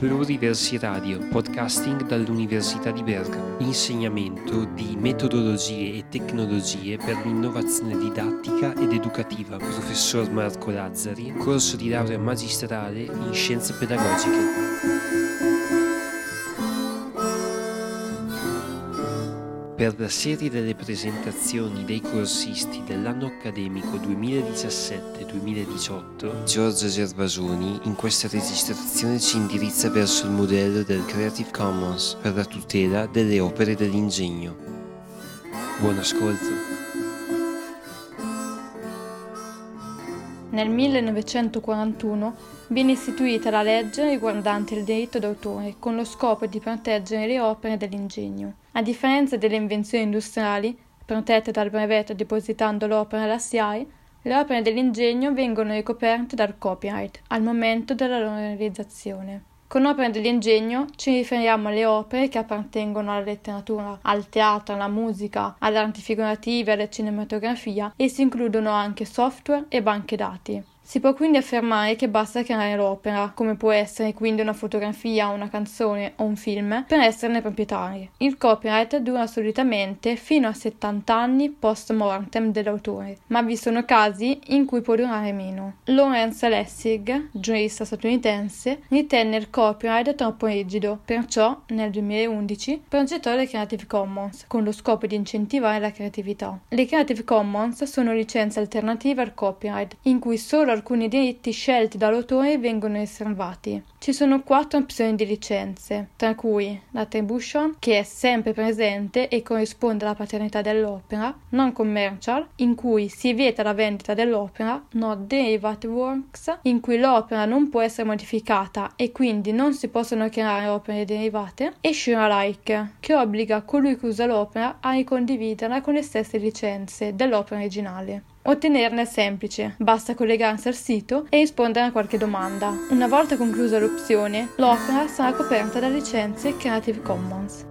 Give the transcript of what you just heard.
Pluriversi Radio, podcasting dall'Università di Bergamo. Insegnamento di metodologie e tecnologie per l'innovazione didattica ed educativa. Professor Marco Lazzari, corso di laurea magistrale in scienze pedagogiche. Per la serie delle presentazioni dei corsisti dell'anno accademico 2017-2018, Giorgio Gervasoni in questa registrazione ci indirizza verso il modello del Creative Commons per la tutela delle opere dell'ingegno. Buon ascolto! Nel 1941 viene istituita la legge riguardante il diritto d'autore con lo scopo di proteggere le opere dell'ingegno. A differenza delle invenzioni industriali, protette dal brevetto depositando l'opera alla SIAE, le opere dell'ingegno vengono ricoperte dal copyright al momento della loro realizzazione. Con opere dell'ingegno ci riferiamo alle opere che appartengono alla letteratura, al teatro, alla musica, alle arti figurative, alla cinematografia e si includono anche software e banche dati. Si può quindi affermare che basta creare l'opera, come può essere quindi una fotografia, una canzone o un film, per esserne proprietari. Il copyright dura solitamente fino a 70 anni post mortem dell'autore, ma vi sono casi in cui può durare meno. Lawrence Lessig, giurista statunitense, ritenne il copyright troppo rigido, perciò nel 2011 progettò le Creative Commons con lo scopo di incentivare la creatività. Le Creative Commons sono licenze alternative al copyright, in cui solo alcuni diritti scelti dall'autore vengono riservati. Ci sono quattro opzioni di licenze, tra cui l'attribution, che è sempre presente e corrisponde alla paternità dell'opera, non commercial, in cui si vieta la vendita dell'opera, no derivate works, in cui l'opera non può essere modificata e quindi non si possono creare opere derivate, e sure alike, che obbliga colui che usa l'opera a ricondividerla con le stesse licenze dell'opera originale. Ottenerne è semplice, basta collegarsi al sito e rispondere a qualche domanda. Una volta conclusa l'opzione, l'opera sarà coperta da licenze Creative Commons.